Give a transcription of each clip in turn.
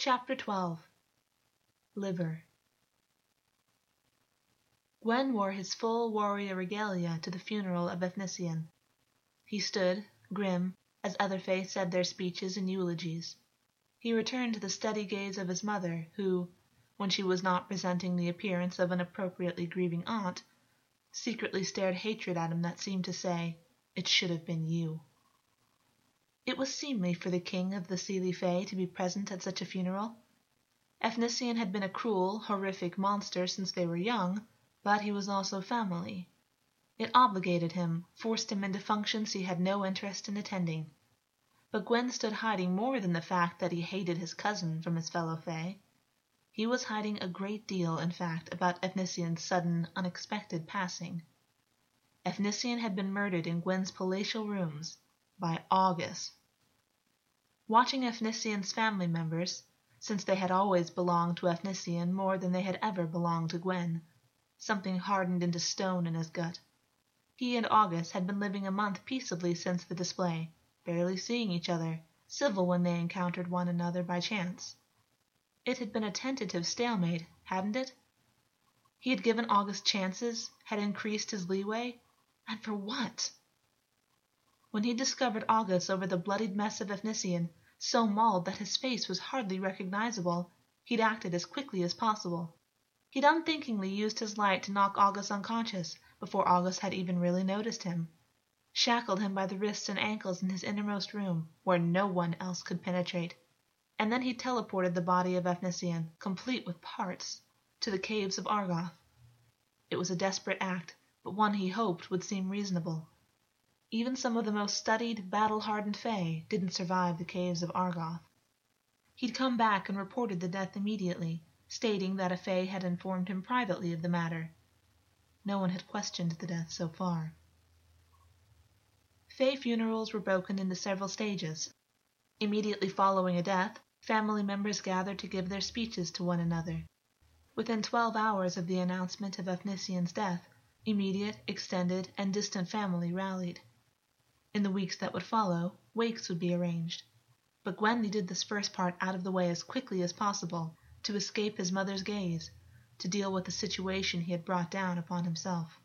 CHAPTER XII Liver Gwyn wore his full warrior regalia to the funeral of Evnissyen. He stood, grim, as other Otherface said their speeches and eulogies. He returned to the steady gaze of his mother, who, when she was not presenting the appearance of an appropriately grieving aunt, secretly stared hatred at him that seemed to say, "It should have been you." It was seemly for the king of the Seelie Fae to be present at such a funeral. Evnissyen had been a cruel, horrific monster since they were young, but he was also family. It obligated him, forced him into functions he had no interest in attending. But Gwyn stood hiding more than the fact that he hated his cousin from his fellow Fae. He was hiding a great deal, in fact, about Evnissyen's sudden, unexpected passing. Evnissyen had been murdered in Gwyn's palatial rooms by August. Watching Evnissyen's family members, since they had always belonged to Evnissyen more than they had ever belonged to Gwyn, something hardened into stone in his gut. He and August had been living a month peaceably since the display, barely seeing each other, civil when they encountered one another by chance. It had been a tentative stalemate, hadn't it? He had given August chances, had increased his leeway, and for what? When he discovered August over the bloodied mess of Evnissyen, so mauled that his face was hardly recognizable, he'd acted as quickly as possible. He'd unthinkingly used his light to knock August unconscious before August had even really noticed him, shackled him by the wrists and ankles in his innermost room, where no one else could penetrate, and then he teleported the body of Evnissyen, complete with parts, to the caves of Argoth. It was a desperate act, but one he hoped would seem reasonable. Even some of the most studied, battle hardened Fae didn't survive the caves of Argoth. He'd come back and reported the death immediately, stating that a Fae had informed him privately of the matter. No one had questioned the death so far. Fae funerals were broken into several stages. Immediately following a death, family members gathered to give their speeches to one another. Within twelve hours of the announcement of Evnissyen's death, immediate, extended, and distant family rallied. In the weeks that would follow, wakes would be arranged. But Gwyn needed this first part out of the way as quickly as possible, to escape his mother's gaze, to deal with the situation he had brought down upon himself.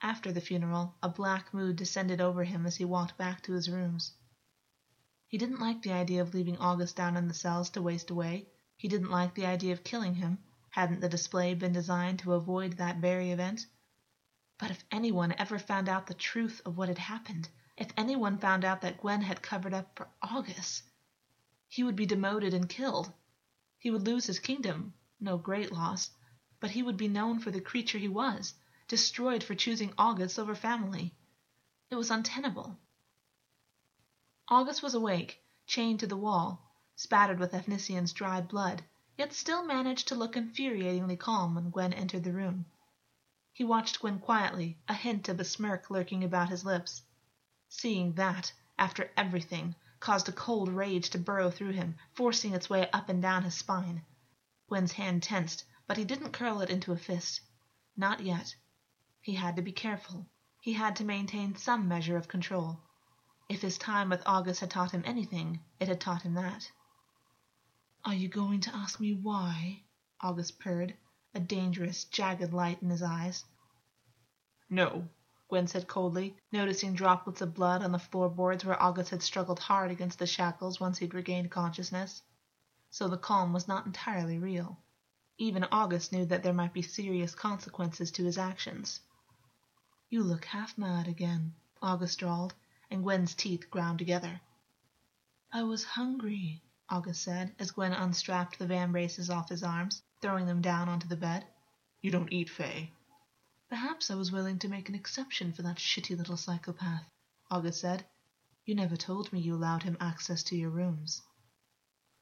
After the funeral, a black mood descended over him as he walked back to his rooms. He didn't like the idea of leaving August down in the cells to waste away. He didn't like the idea of killing him. Hadn't the display been designed to avoid that very event? But if anyone ever found out the truth of what had happened, if anyone found out that Gwyn had covered up for August, he would be demoted and killed. He would lose his kingdom, no great loss, but he would be known for the creature he was, destroyed for choosing August over family. It was untenable. August was awake, chained to the wall, spattered with Evnissyen's dried blood, yet still managed to look infuriatingly calm when Gwyn entered the room. He watched Gwyn quietly, a hint of a smirk lurking about his lips. Seeing that, after everything, caused a cold rage to burrow through him, forcing its way up and down his spine. Gwyn's hand tensed, but he didn't curl it into a fist. Not yet. He had to be careful. He had to maintain some measure of control. If his time with August had taught him anything, it had taught him that. Are you going to ask me why? August purred a dangerous, jagged light in his eyes. No, Gwyn said coldly, noticing droplets of blood on the floorboards where August had struggled hard against the shackles once he'd regained consciousness. So the calm was not entirely real. Even August knew that there might be serious consequences to his actions. You look half mad again, August drawled, and Gwyn's teeth ground together. I was hungry, August said, as Gwyn unstrapped the vambraces off his arms throwing them down onto the bed. You don't eat Fae. Perhaps I was willing to make an exception for that shitty little psychopath, August said. You never told me you allowed him access to your rooms.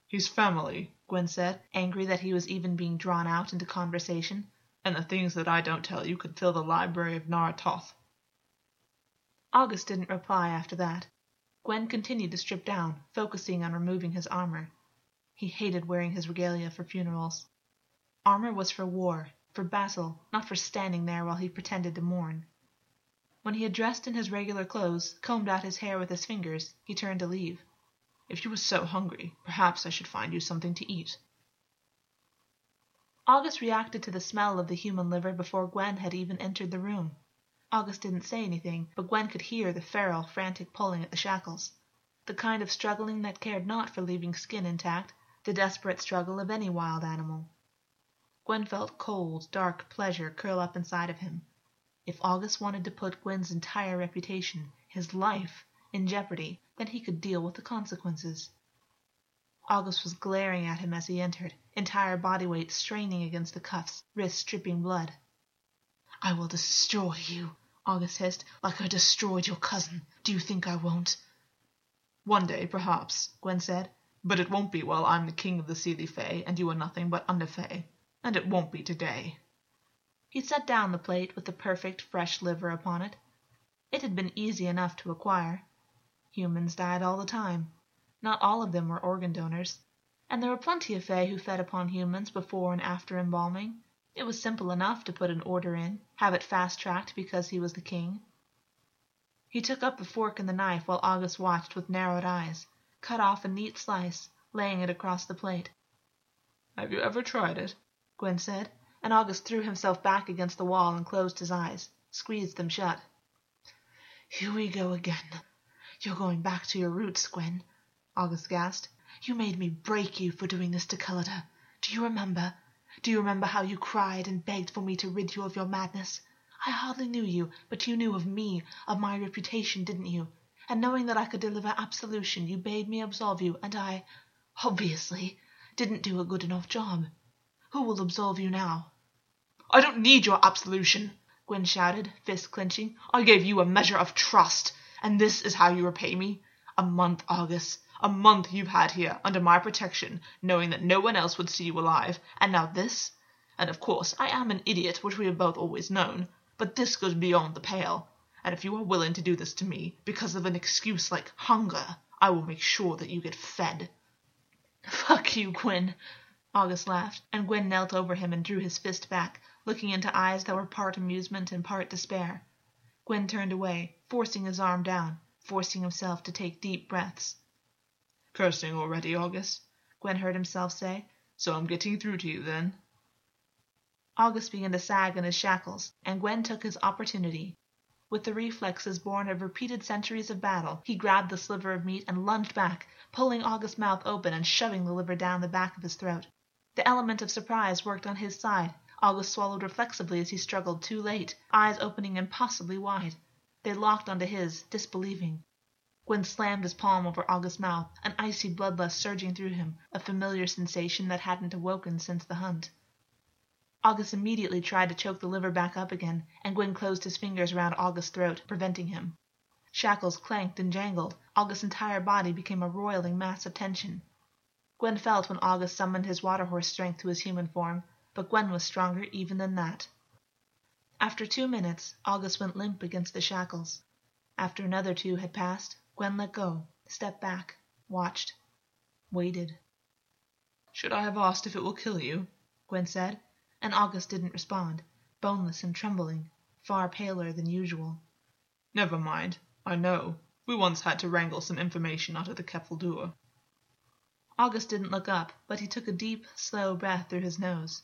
He's family, Gwyn said, angry that he was even being drawn out into conversation. And the things that I don't tell you could fill the library of Naratoth. August didn't reply after that. Gwyn continued to strip down, focusing on removing his armor. He hated wearing his regalia for funerals. Armor was for war, for battle, not for standing there while he pretended to mourn. When he had dressed in his regular clothes, combed out his hair with his fingers, he turned to leave. If you were so hungry, perhaps I should find you something to eat. August reacted to the smell of the human liver before Gwyn had even entered the room. August didn't say anything, but Gwen could hear the feral, frantic pulling at the shackles. The kind of struggling that cared not for leaving skin intact, the desperate struggle of any wild animal. Gwyn felt cold, dark pleasure curl up inside of him. If August wanted to put Gwyn's entire reputation, his life, in jeopardy, then he could deal with the consequences. August was glaring at him as he entered, entire body weight straining against the cuffs, wrists dripping blood. I will destroy you, August hissed, like I destroyed your cousin. Do you think I won't? One day, perhaps, Gwyn said, but it won't be while I'm the king of the Seelie Fae and you are nothing but under Fae. And it won't be today. He set down the plate with the perfect fresh liver upon it. It had been easy enough to acquire. Humans died all the time. Not all of them were organ donors. And there were plenty of Fae who fed upon humans before and after embalming. It was simple enough to put an order in, have it fast tracked because he was the king. He took up the fork and the knife while August watched with narrowed eyes, cut off a neat slice, laying it across the plate. Have you ever tried it? Gwyn said, and August threw himself back against the wall and closed his eyes, squeezed them shut. Here we go again. You're going back to your roots, Gwyn, August gasped. You made me break you for doing this to Cullida. Do you remember? Do you remember how you cried and begged for me to rid you of your madness? I hardly knew you, but you knew of me, of my reputation, didn't you? And knowing that I could deliver absolution, you bade me absolve you, and I, obviously, didn't do a good enough job. Who will absolve you now? I don't need your absolution, Gwyn shouted, fist clenching. I gave you a measure of trust, and this is how you repay me? A month, August, A month you've had here, under my protection, knowing that no one else would see you alive, and now this? And of course I am an idiot, which we have both always known, but this goes beyond the pale. And if you are willing to do this to me, because of an excuse like hunger, I will make sure that you get fed. Fuck you, Gwyn, August laughed, and Gwyn knelt over him and drew his fist back, looking into eyes that were part amusement and part despair. Gwyn turned away, forcing his arm down, forcing himself to take deep breaths. Cursing already, August, Gwyn heard himself say. So I'm getting through to you, then. August began to sag in his shackles, and Gwyn took his opportunity. With the reflexes born of repeated centuries of battle, he grabbed the sliver of meat and lunged back, pulling August's mouth open and shoving the liver down the back of his throat. The element of surprise worked on his side. August swallowed reflexively as he struggled too late, eyes opening impossibly wide. They locked onto his, disbelieving. Gwyn slammed his palm over August's mouth, an icy bloodlust surging through him, a familiar sensation that hadn't awoken since the hunt. August immediately tried to choke the liver back up again, and Gwyn closed his fingers around August's throat, preventing him. Shackles clanked and jangled. August's entire body became a roiling mass of tension. Gwyn felt when August summoned his water horse strength to his human form, but Gwyn was stronger even than that. After two minutes, August went limp against the shackles. After another two had passed, Gwyn let go, stepped back, watched, waited. Should I have asked if it will kill you? Gwyn said, and August didn't respond, boneless and trembling, far paler than usual. Never mind. I know. We once had to wrangle some information out of the Keffeldur. August didn't look up, but he took a deep, slow breath through his nose.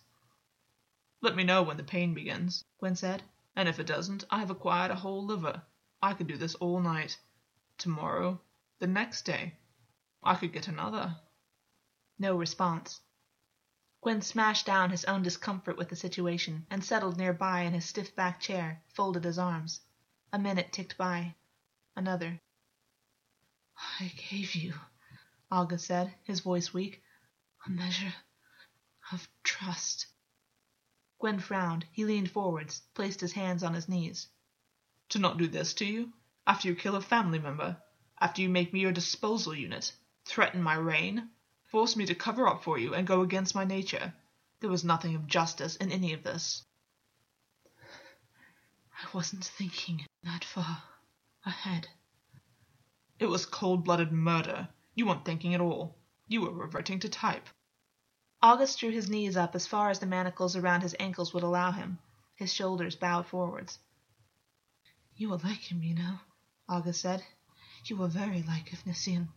Let me know when the pain begins, Gwyn said, and if it doesn't, I have acquired a whole liver. I could do this all night. Tomorrow, the next day, I could get another. No response. Gwyn smashed down his own discomfort with the situation and settled nearby in his stiff backed chair, folded his arms. A minute ticked by. Another. I gave you, August said, his voice weak, a measure of trust. Gwyn frowned. He leaned forwards, placed his hands on his knees. To not do this to you? After you kill a family member? After you make me your disposal unit? Threaten my reign? Force me to cover up for you and go against my nature? There was nothing of justice in any of this. I wasn't thinking that far ahead. It was cold blooded murder. You weren't thinking at all. You were reverting to type. August drew his knees up as far as the manacles around his ankles would allow him. His shoulders bowed forwards. You are like him, you know, August said. You were very like Ifnisian.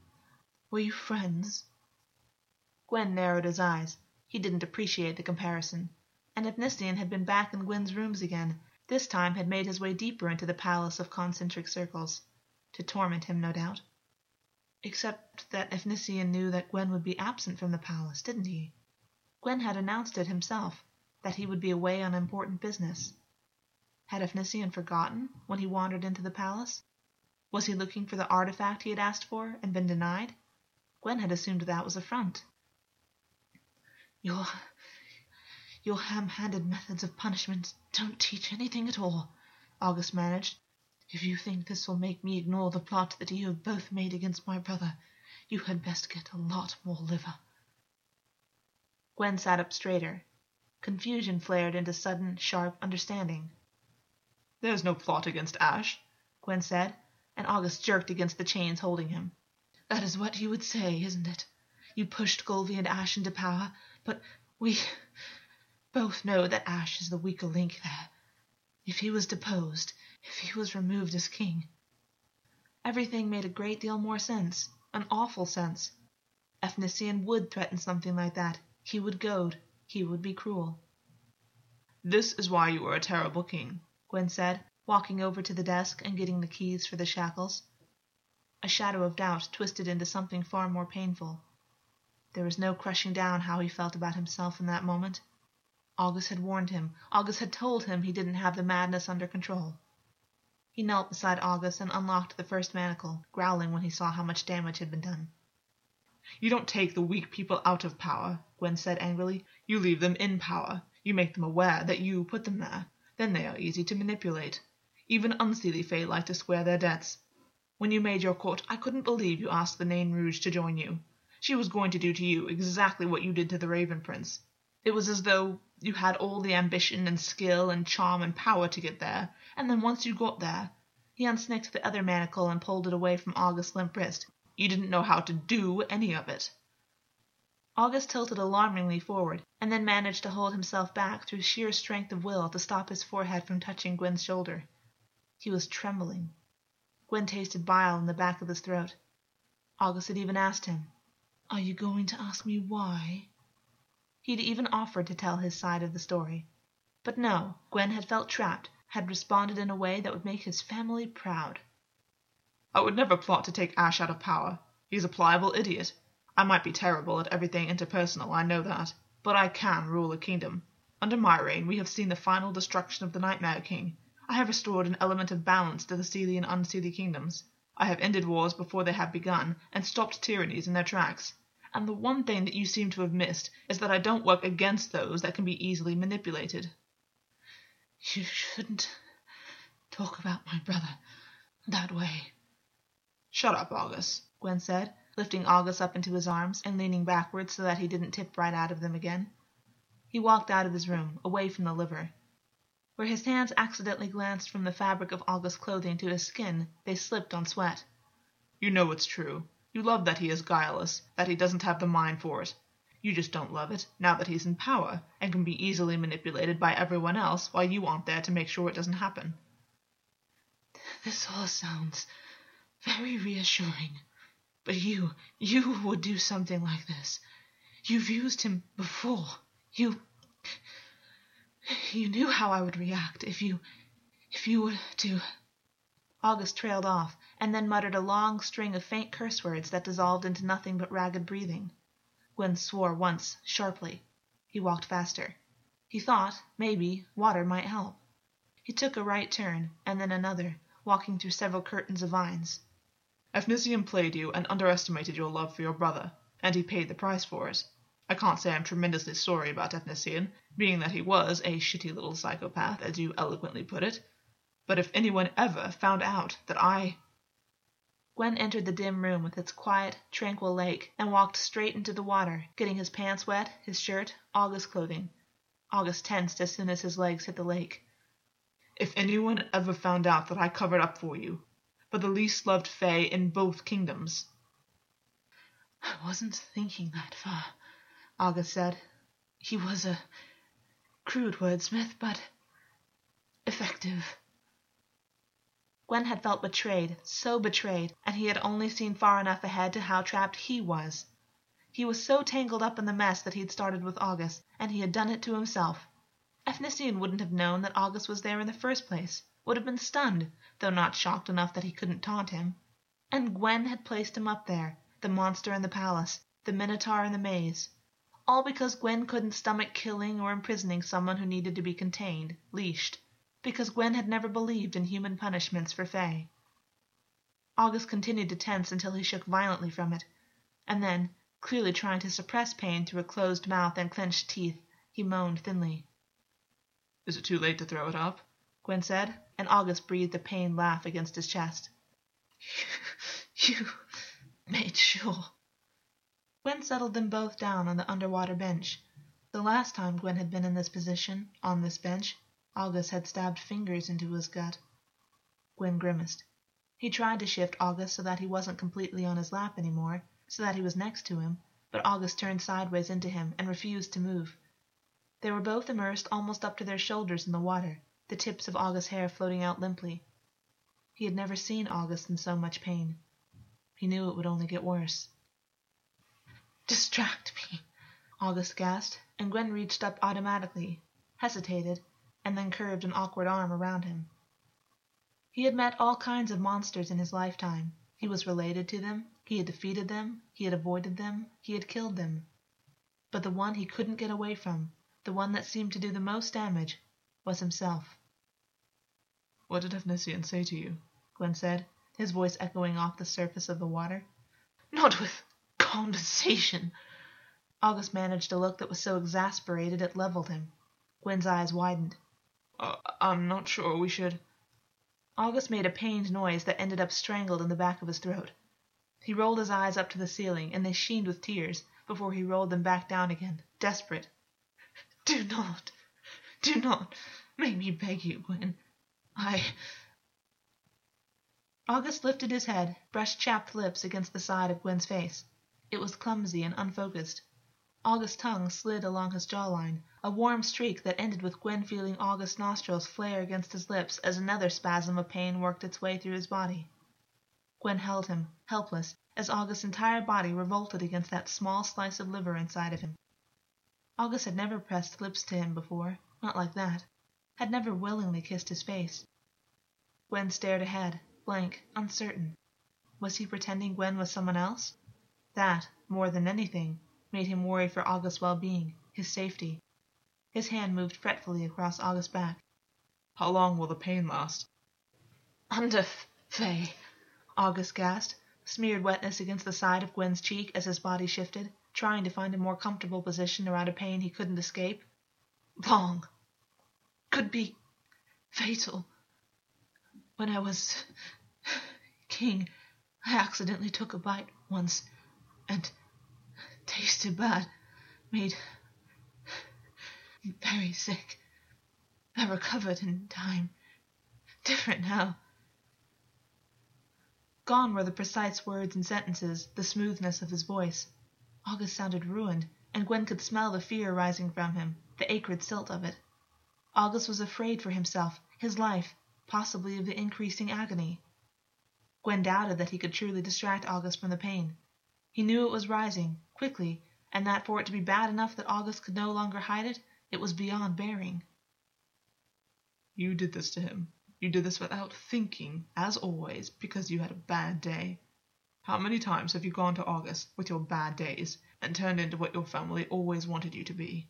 Were you friends? Gwyn narrowed his eyes. He didn't appreciate the comparison. And Efnisien had been back in Gwyn's rooms again, this time had made his way deeper into the palace of concentric circles. To torment him, no doubt. Except that Efnisien knew that Gwyn would be absent from the palace, didn't he? Gwyn had announced it himself, that he would be away on important business. Had Efnisien forgotten when he wandered into the palace? Was he looking for the artifact he had asked for and been denied? Gwyn had assumed that was a front. Your your ham-handed methods of punishment don't teach anything at all, August managed. If you think this will make me ignore the plot that you have both made against my brother, you had best get a lot more liver. Gwyn sat up straighter. Confusion flared into sudden, sharp understanding. There's no plot against Ash, Gwyn said, and August jerked against the chains holding him. That is what you would say, isn't it? You pushed Golvi and Ash into power, but we both know that Ash is the weaker link there. If he was deposed, if he was removed as king. Everything made a great deal more sense, an awful sense. Efnisien would threaten something like that. He would goad. He would be cruel. This is why you are a terrible king, Gwyn said, walking over to the desk and getting the keys for the shackles. A shadow of doubt twisted into something far more painful. There was no crushing down how he felt about himself in that moment. August had warned him. August had told him he didn't have the madness under control. He knelt beside August and unlocked the first manacle, growling when he saw how much damage had been done. You don't take the weak people out of power, Gwyn said angrily. You leave them in power. You make them aware that you put them there. Then they are easy to manipulate. Even unseelie Fae like to square their debts. When you made your court, I couldn't believe you asked the Nain Rouge to join you. She was going to do to you exactly what you did to the Raven Prince. It was as though you had all the ambition and skill and charm and power to get there, and then once you got there, he unsnicked the other manacle and pulled it away from August's limp wrist. You didn't know how to do any of it. August tilted alarmingly forward, and then managed to hold himself back through sheer strength of will to stop his forehead from touching Gwyn's shoulder. He was trembling. Gwyn tasted bile in the back of his throat. August had even asked him, Are you going to ask me why? He'd even offered to tell his side of the story. But no, Gwyn had felt trapped, had responded in a way that would make his family proud. I would never plot to take Ash out of power. He's a pliable idiot. I might be terrible at everything interpersonal, I know that, but I can rule a kingdom. Under my reign, we have seen the final destruction of the Nightmare King. I have restored an element of balance to the Seelie and Unseelie kingdoms. I have ended wars before they have begun, and stopped tyrannies in their tracks. And the one thing that you seem to have missed is that I don't work against those that can be easily manipulated. You shouldn't talk about my brother that way. Shut up, August, Gwyn said, lifting August up into his arms and leaning backwards so that he didn't tip right out of them again. He walked out of his room, away from the liver. Where his hands accidentally glanced from the fabric of August's clothing to his skin, they slipped on sweat. You know it's true. You love that he is guileless, that he doesn't have the mind for it. You just don't love it now that he's in power and can be easily manipulated by everyone else while you aren't there to make sure it doesn't happen. This all sounds very reassuring. But you, you would do something like this. You've used him before. You. You knew how I would react if you. if you were to. August trailed off, and then muttered a long string of faint curse words that dissolved into nothing but ragged breathing. Gwyn swore once, sharply. He walked faster. He thought, maybe, water might help. He took a right turn, and then another, walking through several curtains of vines. Efnisien played you and underestimated your love for your brother, and he paid the price for it. I can't say I'm tremendously sorry about Efnisien, being that he was a shitty little psychopath, as you eloquently put it. But if anyone ever found out that I. Gwyn entered the dim room with its quiet, tranquil lake and walked straight into the water, getting his pants wet, his shirt, August's clothing. August tensed as soon as his legs hit the lake. If anyone ever found out that I covered up for you, for the least loved Fae in both kingdoms. I wasn't thinking that far, August said. He was a crude wordsmith, but effective. Gwyn had felt betrayed, so betrayed, and he had only seen far enough ahead to how trapped he was. He was so tangled up in the mess that he'd started with August, and he had done it to himself. Efnisien wouldn't have known that August was there in the first place, would have been stunned, though not shocked enough that he couldn't taunt him. And Gwyn had placed him up there, the monster in the palace, the minotaur in the maze. All because Gwyn couldn't stomach killing or imprisoning someone who needed to be contained, leashed because Gwyn had never believed in human punishments for Fae. August continued to tense until he shook violently from it, and then, clearly trying to suppress pain through a closed mouth and clenched teeth, he moaned thinly. Is it too late to throw it up? Gwyn said, and August breathed a pained laugh against his chest. You made sure. Gwyn settled them both down on the underwater bench. The last time Gwyn had been in this position, on this bench, August had stabbed fingers into his gut. Gwyn grimaced. He tried to shift August so that he wasn't completely on his lap anymore, so that he was next to him, but August turned sideways into him and refused to move. They were both immersed almost up to their shoulders in the water, the tips of August's hair floating out limply. He had never seen August in so much pain. He knew it would only get worse. Distract me, August gasped, and Gwyn reached up automatically, hesitated, and then curved an awkward arm around him. He had met all kinds of monsters in his lifetime. He was related to them, he had defeated them, he had avoided them, he had killed them. But the one he couldn't get away from, the one that seemed to do the most damage, was himself. What did Efnisien say to you? Gwyn said, his voice echoing off the surface of the water. Not with condensation. August managed a look that was so exasperated it leveled him. Gwyn's eyes widened. Uh, I'm not sure we should. August made a pained noise that ended up strangled in the back of his throat. He rolled his eyes up to the ceiling, and they sheened with tears before he rolled them back down again, desperate. Do not, do not make me beg you, Gwyn. I. August lifted his head, brushed chapped lips against the side of Gwyn's face. It was clumsy and unfocused. August's tongue slid along his jawline, a warm streak that ended with Gwyn feeling August's nostrils flare against his lips as another spasm of pain worked its way through his body. Gwyn held him, helpless, as August's entire body revolted against that small slice of liver inside of him. August had never pressed lips to him before, not like that, had never willingly kissed his face. Gwyn stared ahead, blank, uncertain. Was he pretending Gwyn was someone else? That, more than anything, made him worry for August's well being, his safety. His hand moved fretfully across August's back. How long will the pain last? Under Fae, August gasped, smeared wetness against the side of Gwyn's cheek as his body shifted, trying to find a more comfortable position around a pain he couldn't escape. Long. Could be fatal. When I was king, I accidentally took a bite once and tasted bad, made very sick. I recovered in time. Different now. Gone were the precise words and sentences, the smoothness of his voice. August sounded ruined, and Gwyn could smell the fear rising from him, the acrid silt of it. August was afraid for himself, his life, possibly of the increasing agony. Gwyn doubted that he could truly distract August from the pain. He knew it was rising, quickly, and that for it to be bad enough that August could no longer hide it, it was beyond bearing. You did this to him. You did this without thinking, as always, because you had a bad day. How many times have you gone to August with your bad days and turned into what your family always wanted you to be?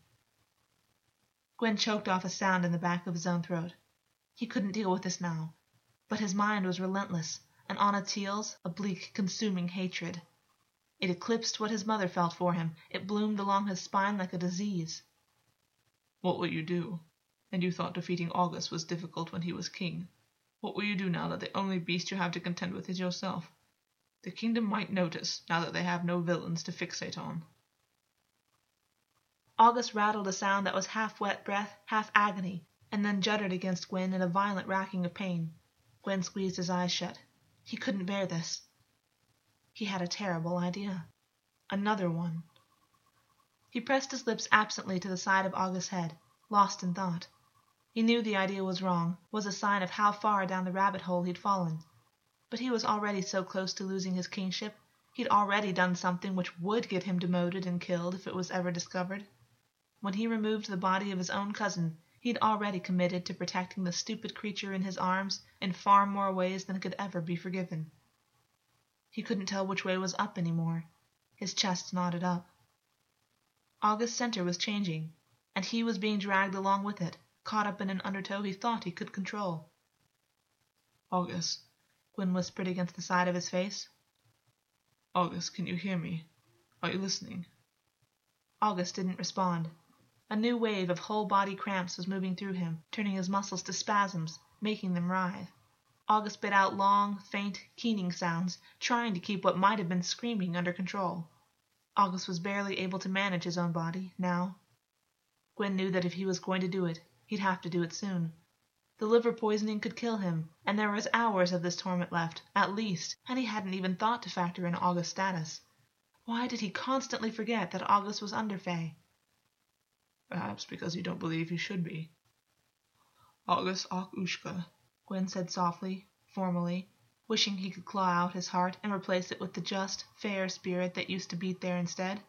Gwyn choked off a sound in the back of his own throat. He couldn't deal with this now, but his mind was relentless, and on its heels a bleak, consuming hatred. It eclipsed what his mother felt for him, it bloomed along his spine like a disease. What will you do? And you thought defeating August was difficult when he was king. What will you do now that the only beast you have to contend with is yourself? The kingdom might notice, now that they have no villains to fixate on. August rattled a sound that was half wet breath, half agony, and then juddered against Gwyn in a violent racking of pain. Gwyn squeezed his eyes shut. He couldn't bear this. He had a terrible idea. Another one. He pressed his lips absently to the side of August's head, lost in thought. He knew the idea was wrong, was a sign of how far down the rabbit hole he'd fallen. But he was already so close to losing his kingship, he'd already done something which would get him demoted and killed if it was ever discovered. When he removed the body of his own cousin, he'd already committed to protecting the stupid creature in his arms in far more ways than could ever be forgiven. He couldn't tell which way was up any more. His chest knotted up. August's center was changing, and he was being dragged along with it, caught up in an undertow he thought he could control. August, Gwyn whispered against the side of his face. August, can you hear me? Are you listening? August didn't respond. A new wave of whole body cramps was moving through him, turning his muscles to spasms, making them writhe. August bit out long, faint, keening sounds, trying to keep what might have been screaming under control. August was barely able to manage his own body, now. Gwyn knew that if he was going to do it, he'd have to do it soon. The liver poisoning could kill him, and there was hours of this torment left, at least, and he hadn't even thought to factor in August's status. Why did he constantly forget that August was under Fae? Perhaps because you don't believe he should be. August Ak Gwyn said softly, formally, wishing he could claw out his heart and replace it with the just, fair spirit that used to beat there instead.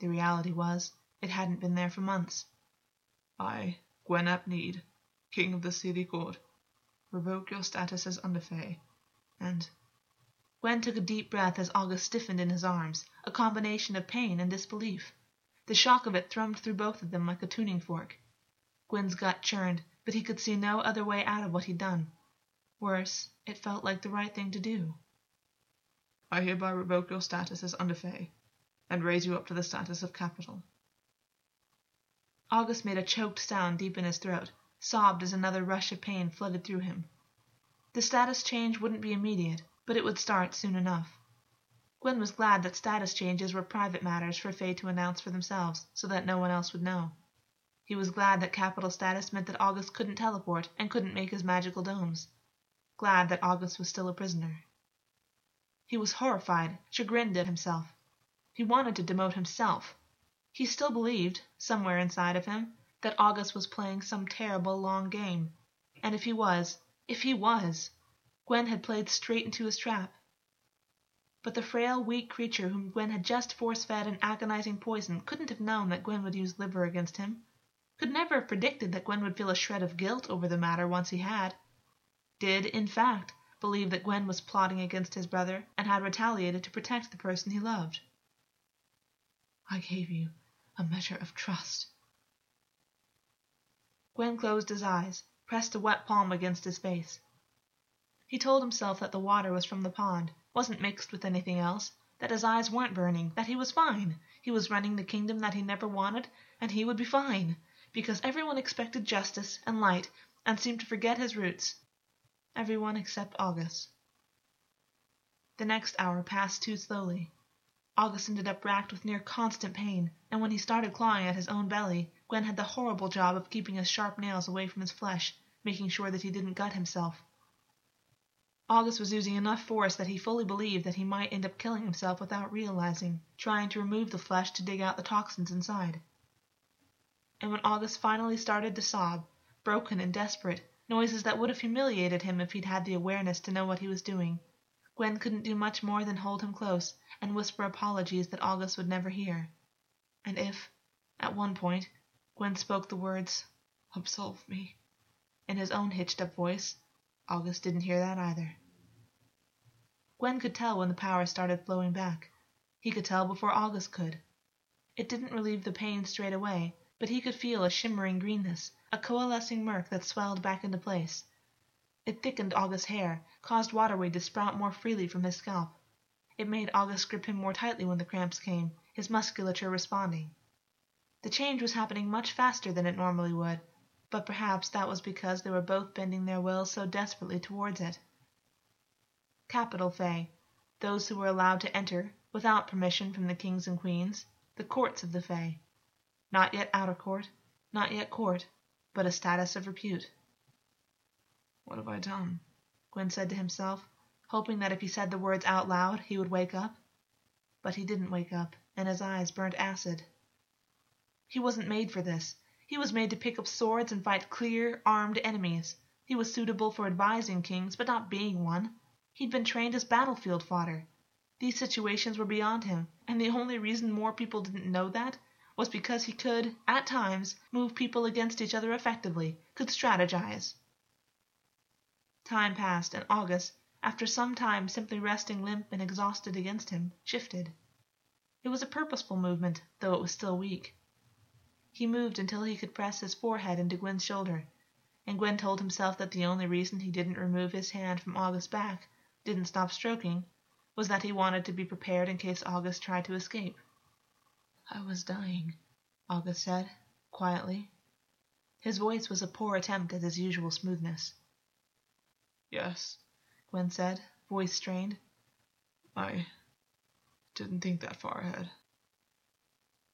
The reality was, it hadn't been there for months. I, Gwyn ap King of the Seelie Court, revoke your status as under Fae, and Gwyn took a deep breath as August stiffened in his arms, a combination of pain and disbelief. The shock of it thrummed through both of them like a tuning fork. Gwyn's gut churned, but he could see no other way out of what he'd done. Worse, it felt like the right thing to do. I hereby revoke your status as under Fae, and raise you up to the status of capital. August made a choked sound deep in his throat, sobbed as another rush of pain flooded through him. The status change wouldn't be immediate, but it would start soon enough. Gwyn was glad that status changes were private matters for Fae to announce for themselves, so that no one else would know. He was glad that capital status meant that August couldn't teleport and couldn't make his magical domes. Glad that August was still a prisoner. He was horrified, chagrined at himself. He wanted to demote himself. He still believed, somewhere inside of him, that August was playing some terrible long game. And if he was, if he was, Gwyn had played straight into his trap. But the frail, weak creature whom Gwyn had just force fed an agonizing poison couldn't have known that Gwyn would use liver against him, could never have predicted that Gwyn would feel a shred of guilt over the matter once he had. Did, in fact, believe that Gwyn was plotting against his brother and had retaliated to protect the person he loved. I gave you a measure of trust. Gwyn closed his eyes, pressed a wet palm against his face. He told himself that the water was from the pond, wasn't mixed with anything else, that his eyes weren't burning, that he was fine. He was running the kingdom that he never wanted, and he would be fine, because everyone expected justice and light and seemed to forget his roots. Everyone except August. The next hour passed too slowly. August ended up racked with near constant pain, and when he started clawing at his own belly, Gwyn had the horrible job of keeping his sharp nails away from his flesh, making sure that he didn't gut himself. August was using enough force that he fully believed that he might end up killing himself without realizing, trying to remove the flesh to dig out the toxins inside. And when August finally started to sob, broken and desperate, noises that would have humiliated him if he'd had the awareness to know what he was doing, Gwyn couldn't do much more than hold him close and whisper apologies that August would never hear. And if, at one point, Gwyn spoke the words, Absolve me, in his own hitched up voice, August didn't hear that either. Gwyn could tell when the power started flowing back. He could tell before August could. It didn't relieve the pain straight away, but he could feel a shimmering greenness, a coalescing murk that swelled back into place. It thickened August's hair, caused waterweed to sprout more freely from his scalp. It made August grip him more tightly when the cramps came, his musculature responding. The change was happening much faster than it normally would, but perhaps that was because they were both bending their wills so desperately towards it. Capital Fae, those who were allowed to enter, without permission from the kings and queens, the courts of the Fae. Not yet outer court, not yet court, but a status of repute. What have I done? Gwyn said to himself, hoping that if he said the words out loud he would wake up. But he didn't wake up, and his eyes burned acid. He wasn't made for this. He was made to pick up swords and fight clear, armed enemies. He was suitable for advising kings, but not being one. He'd been trained as battlefield fodder. These situations were beyond him, and the only reason more people didn't know that was because he could, at times, move people against each other effectively, could strategize. Time passed, and August, after some time simply resting limp and exhausted against him, shifted. It was a purposeful movement, though it was still weak. He moved until he could press his forehead into Gwyn's shoulder, and Gwyn told himself that the only reason he didn't remove his hand from August's back, didn't stop stroking, was that he wanted to be prepared in case August tried to escape. I was dying, August said, quietly. His voice was a poor attempt at his usual smoothness. Yes, Gwyn said, voice strained. I didn't think that far ahead.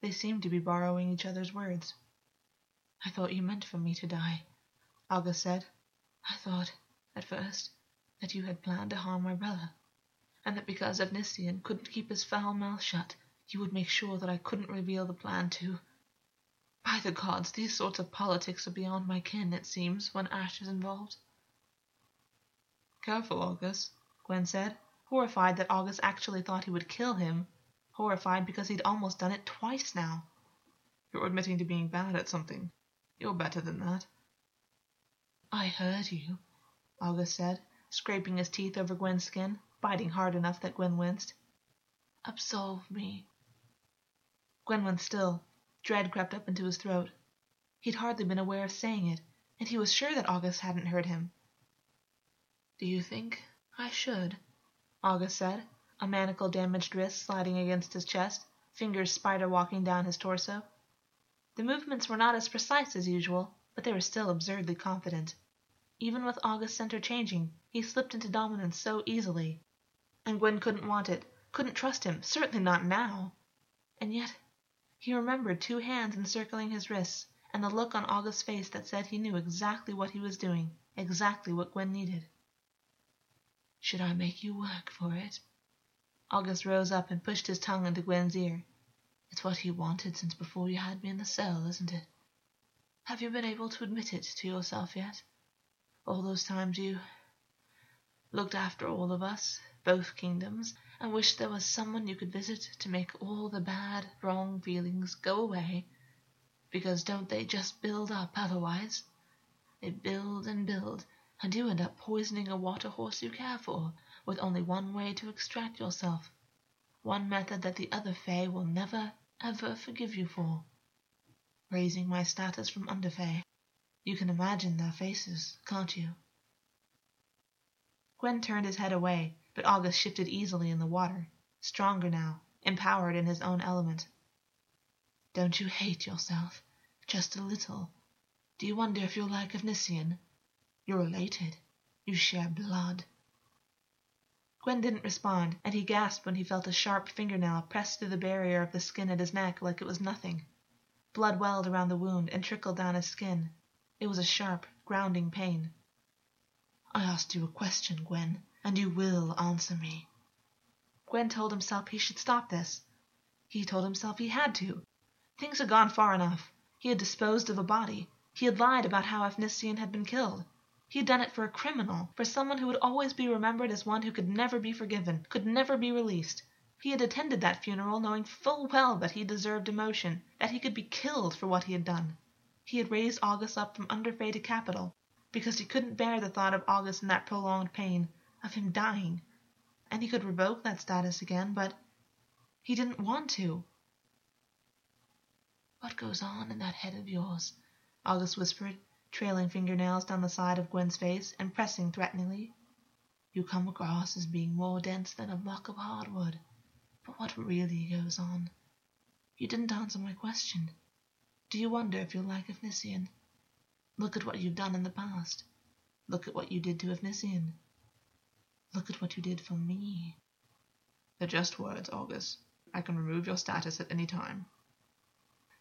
They seemed to be borrowing each other's words. I thought you meant for me to die, August said. I thought, at first, that you had planned to harm my brother, and that because Evnissyen couldn't keep his foul mouth shut, you would make sure that I couldn't reveal the plan to. By the gods, these sorts of politics are beyond my ken, it seems, when Ash is involved. Careful, August, Gwyn said, horrified that August actually thought he would kill him, horrified because he'd almost done it twice now. You're admitting to being bad at something. You're better than that. I heard you, August said, scraping his teeth over Gwyn's skin, biting hard enough that Gwyn winced. Absolve me. Gwyn went still. Dread crept up into his throat. He'd hardly been aware of saying it, and he was sure that August hadn't heard him. Do you think I should? August said, a manacle damaged wrist sliding against his chest, fingers spider walking down his torso. The movements were not as precise as usual, but they were still absurdly confident. Even with August's center changing, he slipped into dominance so easily. And Gwyn couldn't want it, couldn't trust him, certainly not now. And yet he remembered two hands encircling his wrists, and the look on August's face that said he knew exactly what he was doing, exactly what Gwyn needed. Should I make you work for it? August rose up and pushed his tongue into Gwyn's ear. It's what he wanted since before you had me in the cell, isn't it? Have you been able to admit it to yourself yet? All those times you looked after all of us, both kingdoms, and wished there was someone you could visit to make all the bad, wrong feelings go away. Because don't they just build up otherwise? They build and build and you end up poisoning a water horse you care for, with only one way to extract yourself, one method that the other Fae will never, ever forgive you for. Raising my status from under Fae. You can imagine their faces, can't you? Gwyn turned his head away, but August shifted easily in the water, stronger now, empowered in his own element. Don't you hate yourself? Just a little? Do you wonder if you're like Evnissyen? You're related. You share blood. Gwyn didn't respond, and he gasped when he felt a sharp fingernail press through the barrier of the skin at his neck like it was nothing. Blood welled around the wound and trickled down his skin. It was a sharp, grounding pain. I asked you a question, Gwyn, and you will answer me. Gwyn told himself he should stop this. He told himself he had to. Things had gone far enough. He had disposed of a body. He had lied about how Evnissyen had been killed. He had done it for a criminal, for someone who would always be remembered as one who could never be forgiven, could never be released. He had attended that funeral knowing full well that he deserved emotion, that he could be killed for what he had done. He had raised August up from under Fae to capital, because he couldn't bear the thought of August in that prolonged pain, of him dying. And he could revoke that status again, but he didn't want to. What goes on in that head of yours? August whispered, trailing fingernails down the side of Gwyn's face and pressing threateningly. You come across as being more dense than a block of hardwood. But what really goes on? You didn't answer my question. Do you wonder if you'll like Evnissyen? Look at what you've done in the past. Look at what you did to Evnissyen. Look at what you did for me. They're just words, August. I can remove your status at any time.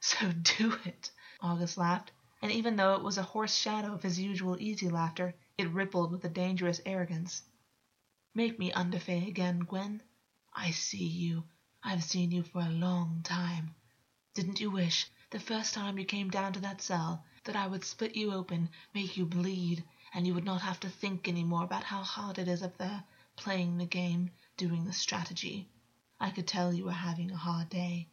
So do it, August laughed and even though it was a hoarse shadow of his usual easy laughter, it rippled with a dangerous arrogance. Make me under Fae again, Gwyn. I see you. I've seen you for a long time. Didn't you wish the first time you came down to that cell, that I would split you open, make you bleed, and you would not have to think any more about how hard it is up there, playing the game, doing the strategy. I could tell you were having a hard day.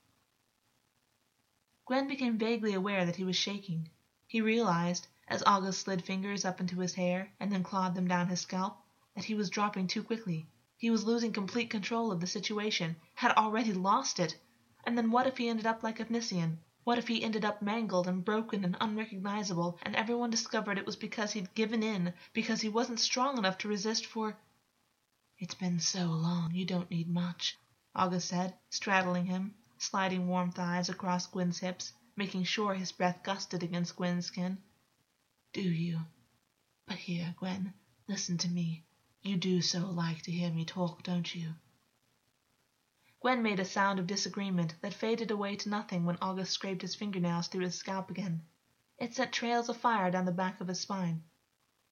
Gwyn became vaguely aware that he was shaking. He realized, as August slid fingers up into his hair and then clawed them down his scalp, that he was dropping too quickly. He was losing complete control of the situation, had already lost it. And then what if he ended up like Efnisien? What if he ended up mangled and broken and unrecognizable, and everyone discovered it was because he'd given in, because he wasn't strong enough to resist for. It's been so long, you don't need much, August said, straddling him, sliding warm thighs across Gwyn's hips, making sure his breath gusted against Gwyn's skin. Do you? But here, Gwyn, listen to me. You do so like to hear me talk, don't you? Gwyn made a sound of disagreement that faded away to nothing when August scraped his fingernails through his scalp again. It sent trails of fire down the back of his spine.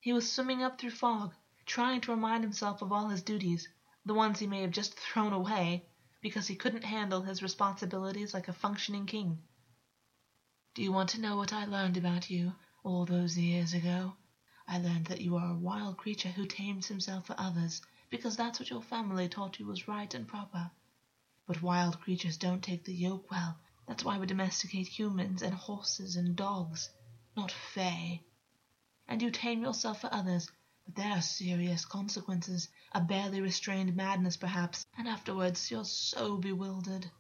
He was swimming up through fog, trying to remind himself of all his duties, the ones he may have just thrown away because he couldn't handle his responsibilities like a functioning king. Do you want to know what I learned about you all those years ago? I learned that you are a wild creature who tames himself for others because that's what your family taught you was right and proper. But wild creatures don't take the yoke well. That's why we domesticate humans and horses and dogs, not Fae. And you tame yourself for others, but there are serious consequences, a barely restrained madness perhaps, and afterwards you're so bewildered.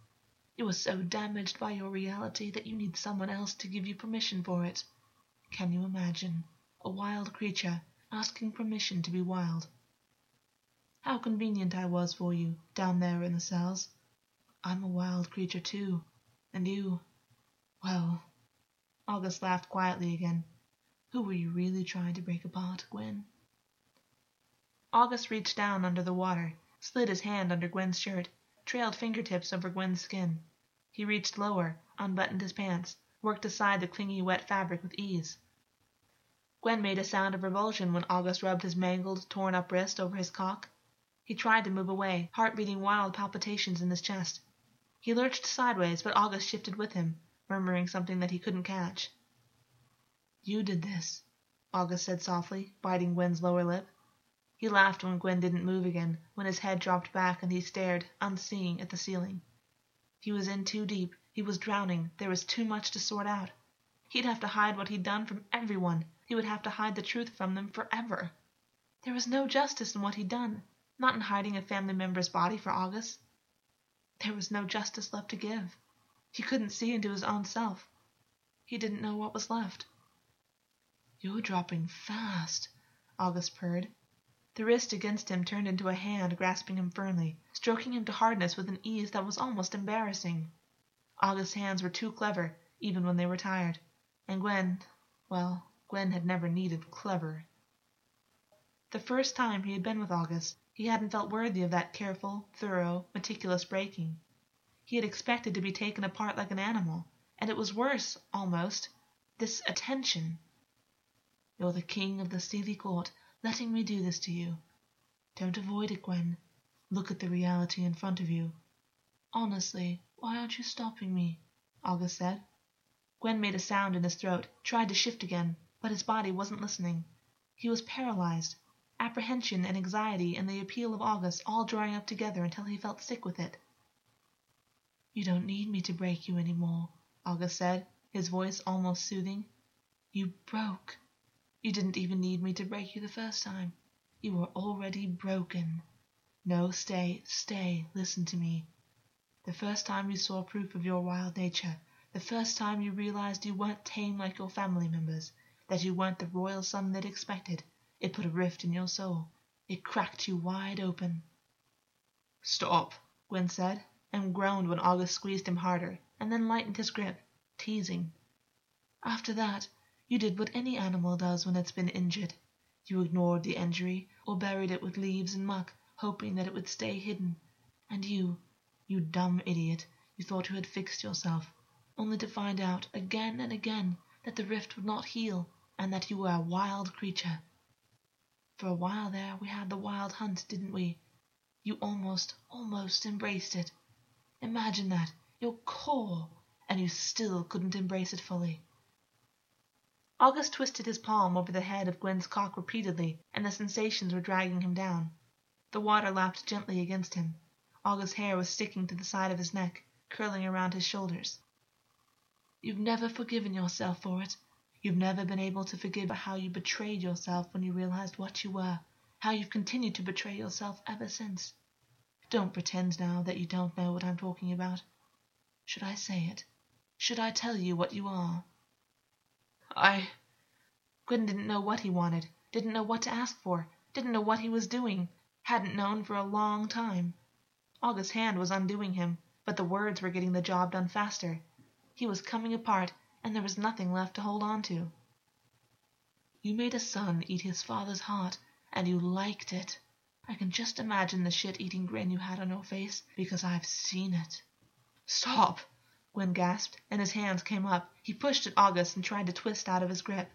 You are so damaged by your reality that you need someone else to give you permission for it. Can you imagine a wild creature asking permission to be wild? How convenient I was for you down there in the cells. I'm a wild creature too. And you, well, August laughed quietly again. Who were you really trying to break apart, Gwyn? August reached down under the water, slid his hand under Gwyn's shirt, trailed fingertips over Gwyn's skin. He reached lower, unbuttoned his pants, worked aside the clingy wet fabric with ease. Gwyn made a sound of revulsion when August rubbed his mangled, torn up wrist over his cock. He tried to move away, heart beating wild palpitations in his chest. He lurched sideways, but August shifted with him, murmuring something that he couldn't catch. You did this, August said softly, biting Gwyn's lower lip. He laughed when Gwyn didn't move again, when his head dropped back and he stared, unseeing, at the ceiling. He was in too deep, he was drowning, there was too much to sort out. He'd have to hide what he'd done from everyone, he would have to hide the truth from them forever. There was no justice in what he'd done, not in hiding a family member's body for August. There was no justice left to give. He couldn't see into his own self. He didn't know what was left. You're dropping fast, August purred. The wrist against him turned into a hand grasping him firmly, stroking him to hardness with an ease that was almost embarrassing. August's hands were too clever, even when they were tired, and Gwyn, well, Gwyn had never needed clever. The first time he had been with August, he hadn't felt worthy of that careful, thorough, meticulous breaking. He had expected to be taken apart like an animal, and it was worse, almost, this attention. You're the king of the Seelie Court, letting me do this to you. Don't avoid it, Gwyn. Look at the reality in front of you. Honestly, why aren't you stopping me? August said. Gwyn made a sound in his throat, tried to shift again, but his body wasn't listening. He was paralyzed, apprehension and anxiety and the appeal of August all drawing up together until he felt sick with it. You don't need me to break you any more, August said, his voice almost soothing. You broke. You didn't even need me to break you the first time. You were already broken. No, stay, stay, listen to me. The first time you saw proof of your wild nature, the first time you realized you weren't tame like your family members, that you weren't the royal son they'd expected, it put a rift in your soul. It cracked you wide open. Stop, Gwyn said, and groaned when August squeezed him harder, and then lightened his grip, teasing. After that, you did what any animal does when it's been injured. You ignored the injury, or buried it with leaves and muck, hoping that it would stay hidden. And you, you dumb idiot, you thought you had fixed yourself, only to find out again and again that the rift would not heal, and that you were a wild creature. For a while there we had the wild hunt, didn't we? You almost, almost embraced it. Imagine that, your core, and you still couldn't embrace it fully. August twisted his palm over the head of Gwyn's cock repeatedly, and the sensations were dragging him down. The water lapped gently against him. August's hair was sticking to the side of his neck, curling around his shoulders. You've never forgiven yourself for it. You've never been able to forgive how you betrayed yourself when you realized what you were, how you've continued to betray yourself ever since. Don't pretend now that you don't know what I'm talking about. Should I say it? Should I tell you what you are? I. Gwyn didn't know what he wanted, didn't know what to ask for, didn't know what he was doing, hadn't known for a long time. August's hand was undoing him, but the words were getting the job done faster. He was coming apart, and there was nothing left to hold on to. You made a son eat his father's heart, and you liked it. I can just imagine the shit-eating grin you had on your face, because I've seen it. Stop! Gwyn gasped, and his hands came up. He pushed at August and tried to twist out of his grip.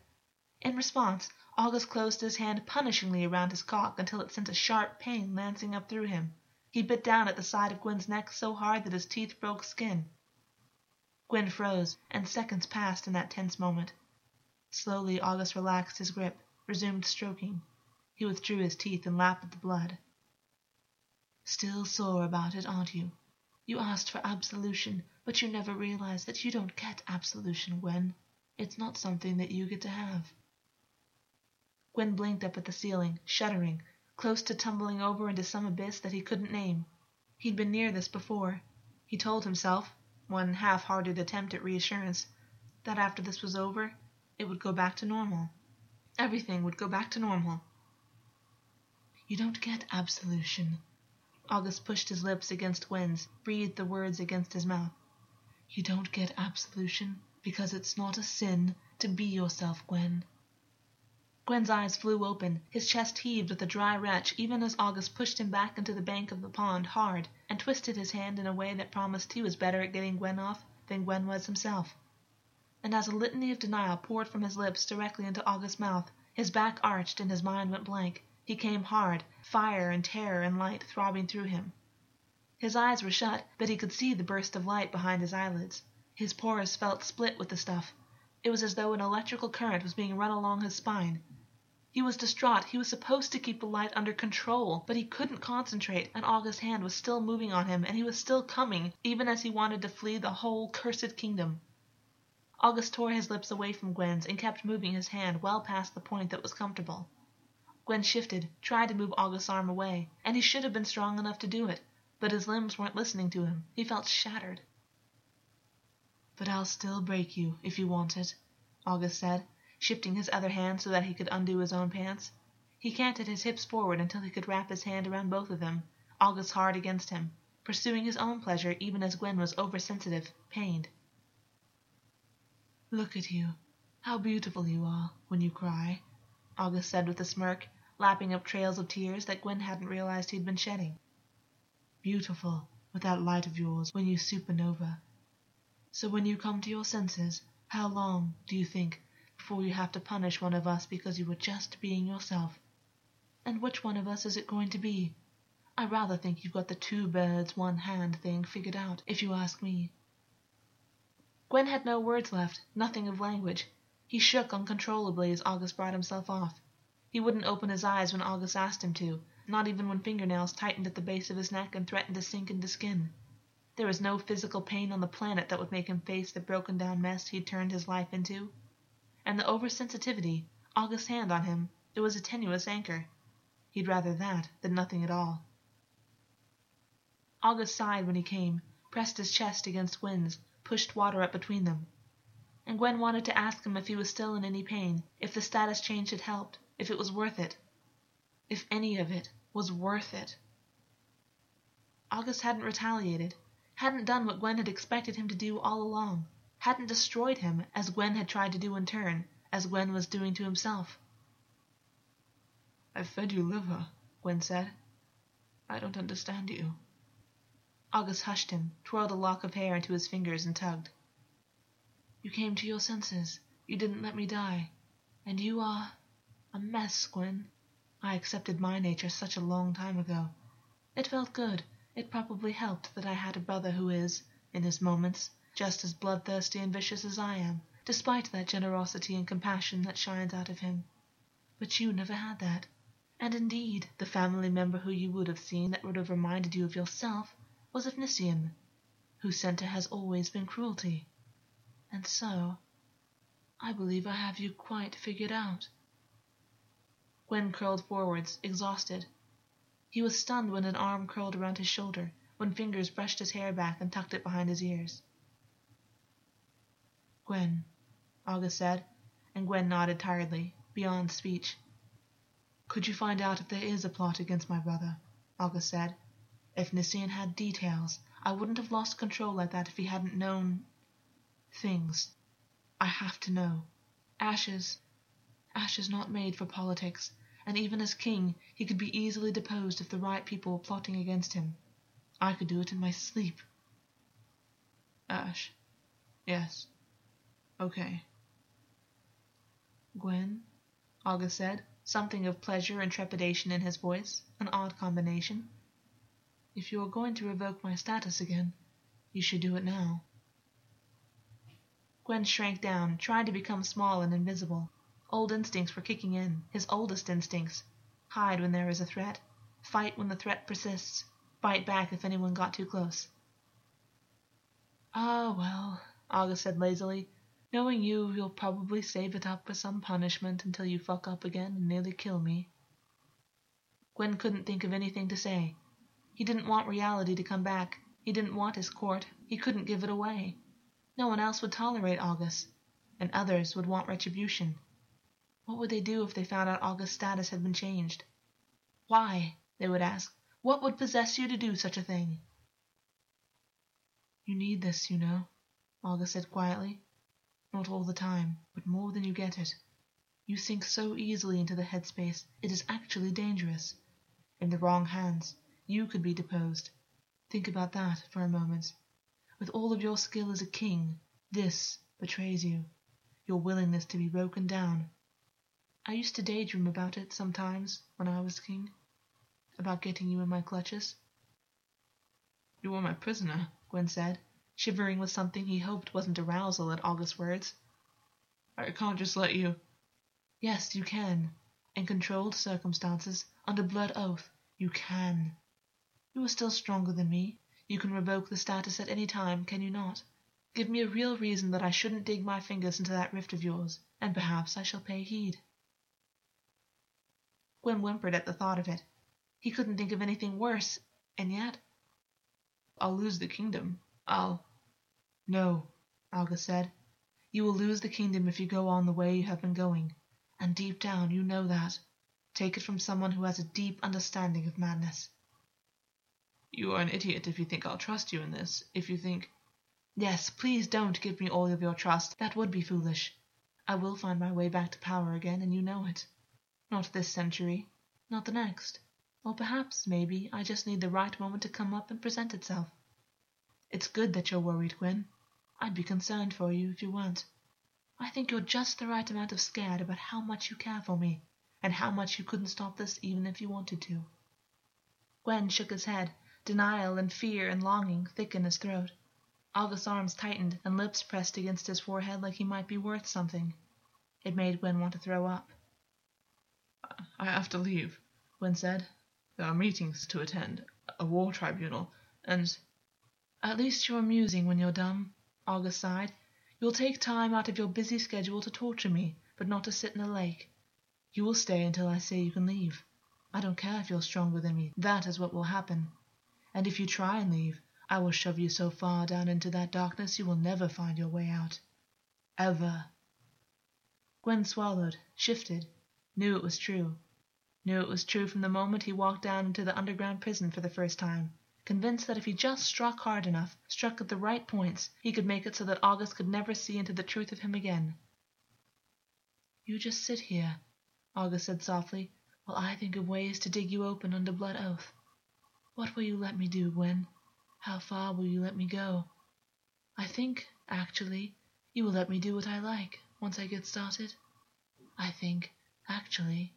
In response, August closed his hand punishingly around his cock until it sent a sharp pain lancing up through him. He bit down at the side of Gwyn's neck so hard that his teeth broke skin. Gwyn froze, and seconds passed in that tense moment. Slowly August relaxed his grip, resumed stroking. He withdrew his teeth and lapped at the blood. Still sore about it, aren't you? You asked for absolution, but you never realized that you don't get absolution, Gwyn. It's not something that you get to have. Gwyn blinked up at the ceiling, shuddering, close to tumbling over into some abyss that he couldn't name. He'd been near this before. He told himself, one half hearted attempt at reassurance, that after this was over, it would go back to normal. Everything would go back to normal. You don't get absolution. August pushed his lips against Gwyn's, breathed the words against his mouth. You don't get absolution because it's not a sin to be yourself, Gwyn. Gwyn's eyes flew open, his chest heaved with a dry retch even as August pushed him back into the bank of the pond hard and twisted his hand in a way that promised he was better at getting Gwyn off than Gwyn was himself. And as a litany of denial poured from his lips directly into August's mouth, his back arched and his mind went blank. He came hard, fire and terror and light throbbing through him. His eyes were shut, but he could see the burst of light behind his eyelids. His pores felt split with the stuff. It was as though an electrical current was being run along his spine. He was distraught. He was supposed to keep the light under control, but he couldn't concentrate, and August's hand was still moving on him, and he was still coming, even as he wanted to flee the whole cursed kingdom. August tore his lips away from Gwyn's and kept moving his hand well past the point that was comfortable. Gwyn shifted, tried to move August's arm away, and he should have been strong enough to do it, but his limbs weren't listening to him. He felt shattered. But I'll still break you if you want it, August said, shifting his other hand so that he could undo his own pants. He canted his hips forward until he could wrap his hand around both of them, August hard against him, pursuing his own pleasure even as Gwyn was oversensitive, pained. Look at you. How beautiful you are when you cry, August said with a smirk, lapping up trails of tears that Gwyn hadn't realized he'd been shedding. Beautiful with that light of yours when you supernova. So when you come to your senses, how long, do you think, before you have to punish one of us because you were just being yourself? And which one of us is it going to be? I rather think you've got the two birds, one hand thing figured out, if you ask me. Gwyn had no words left, nothing of language. He shook uncontrollably as August brought himself off. He wouldn't open his eyes when August asked him to, not even when fingernails tightened at the base of his neck and threatened to sink into skin. There was no physical pain on the planet that would make him face the broken down mess he'd turned his life into. And the oversensitivity, August's hand on him, it was a tenuous anchor. He'd rather that than nothing at all. August sighed when he came, pressed his chest against Gwyn's, pushed water up between them. And Gwyn wanted to ask him if he was still in any pain, if the status change had helped, if it was worth it. If any of it was worth it. August hadn't retaliated, hadn't done what Gwyn had expected him to do all along, hadn't destroyed him as Gwyn had tried to do in turn, as Gwyn was doing to himself. I've fed you liver, Gwyn said. I don't understand you. August hushed him, twirled a lock of hair into his fingers, and tugged. You came to your senses. You didn't let me die. And you are a mess, Gwyn. I accepted my nature such a long time ago. It felt good. It probably helped that I had a brother who is, in his moments, just as bloodthirsty and vicious as I am, despite that generosity and compassion that shines out of him. But you never had that. And indeed, the family member who you would have seen that would have reminded you of yourself was Efnisien, whose center has always been cruelty. And so, I believe I have you quite figured out. Gwyn curled forwards, exhausted. He was stunned when an arm curled around his shoulder, when fingers brushed his hair back and tucked it behind his ears. Gwyn, August said, and Gwyn nodded tiredly, beyond speech. Could you find out if there is a plot against my brother? August said. Efnisien had details, I wouldn't have lost control like that if he hadn't known things. I have to know. Ashes. Ash is not made for politics, and even as king, he could be easily deposed if the right people were plotting against him. I could do it in my sleep. Ash. Yes. Okay. Gwyn, August said, something of pleasure and trepidation in his voice, an odd combination. If you are going to revoke my status again, you should do it now. Gwyn shrank down, tried to become small and invisible. Old instincts were kicking in, his oldest instincts. Hide when there is a threat, fight when the threat persists, bite back if anyone got too close. Ah, well, August said lazily. Knowing you, you'll probably save it up for some punishment until you fuck up again and nearly kill me. Gwyn couldn't think of anything to say. He didn't want reality to come back. He didn't want his court. He couldn't give it away. No one else would tolerate August, and others would want retribution. What would they do if they found out August's status had been changed? Why? they would ask. What would possess you to do such a thing? You need this, you know, August said quietly. Not all the time, but more than you get it. You sink so easily into the headspace, it is actually dangerous. In the wrong hands, you could be deposed. Think about that for a moment. With all of your skill as a king, this betrays you. Your willingness to be broken down. I used to daydream about it sometimes when I was king. About getting you in my clutches. You are my prisoner, Gwyn said, shivering with something he hoped wasn't arousal at August's words. I can't just let you. Yes, you can. In controlled circumstances, under blood oath, you can. You are still stronger than me. You can revoke the status at any time, can you not? Give me a real reason that I shouldn't dig my fingers into that rift of yours, and perhaps I shall pay heed. Gwyn whimpered at the thought of it. He couldn't think of anything worse, and yet. I'll lose the kingdom. I'll. No, Alga said. You will lose the kingdom if you go on the way you have been going, and deep down you know that. Take it from someone who has a deep understanding of madness. You are an idiot if you think I'll trust you in this. If you think. Yes, please don't give me all of your trust. That would be foolish. I will find my way back to power again, and you know it. Not this century, not the next. Or perhaps, maybe, I just need the right moment to come up and present itself. It's good that you're worried, Gwyn. I'd be concerned for you if you weren't. I think you're just the right amount of scared about how much you care for me, and how much you couldn't stop this even if you wanted to. Gwyn shook his head, denial and fear and longing thick in his throat. August's arms tightened and lips pressed against his forehead like he might be worth something. It made Gwyn want to throw up. I have to leave, Gwyn said. There are meetings to attend, a war tribunal, and. At least you're amusing when you're dumb, August sighed. You'll take time out of your busy schedule to torture me, but not to sit in a lake. You will stay until I say you can leave. I don't care if you're stronger than me. That is what will happen. And if you try and leave, I will shove you so far down into that darkness you will never find your way out. Ever. Gwyn swallowed, shifted, knew it was true. Knew it was true from the moment he walked down into the underground prison for the first time, convinced that if he just struck hard enough, struck at the right points, he could make it so that August could never see into the truth of him again. You just sit here, August said softly, while I think of ways to dig you open under blood oath. What will you let me do, Gwyn? How far will you let me go? I think, actually, you will let me do what I like once I get started. I think, actually,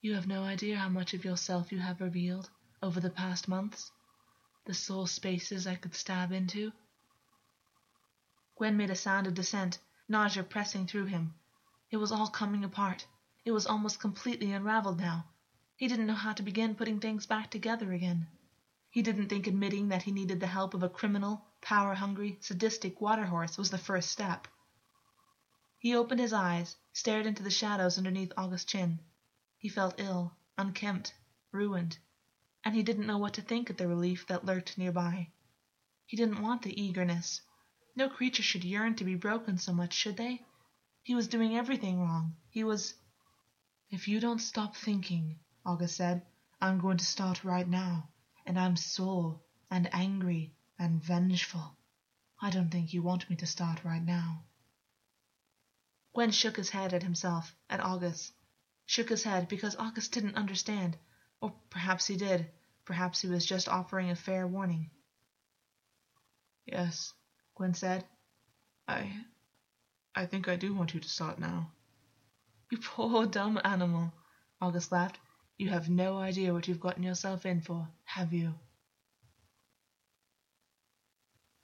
you have no idea how much of yourself you have revealed over the past months. The sore spaces I could stab into. Gwyn made a sound of dissent, nausea pressing through him. It was all coming apart. It was almost completely unraveled now. He didn't know how to begin putting things back together again. He didn't think admitting that he needed the help of a criminal, power hungry, sadistic water horse was the first step. He opened his eyes, stared into the shadows underneath August's chin. He felt ill, unkempt, ruined, and he didn't know what to think of the relief that lurked nearby. He didn't want the eagerness. No creature should yearn to be broken so much, should they? He was doing everything wrong. He was. If you don't stop thinking, August said, I'm going to start right now and I'm sore and angry and vengeful. I don't think you want me to start right now. Gwyn shook his head at himself, at August. Shook his head because August didn't understand. Or perhaps he did. Perhaps he was just offering a fair warning. Yes, Gwyn said. I. I think I do want you to start now. You poor dumb animal, August laughed. You have no idea what you've gotten yourself in for, have you?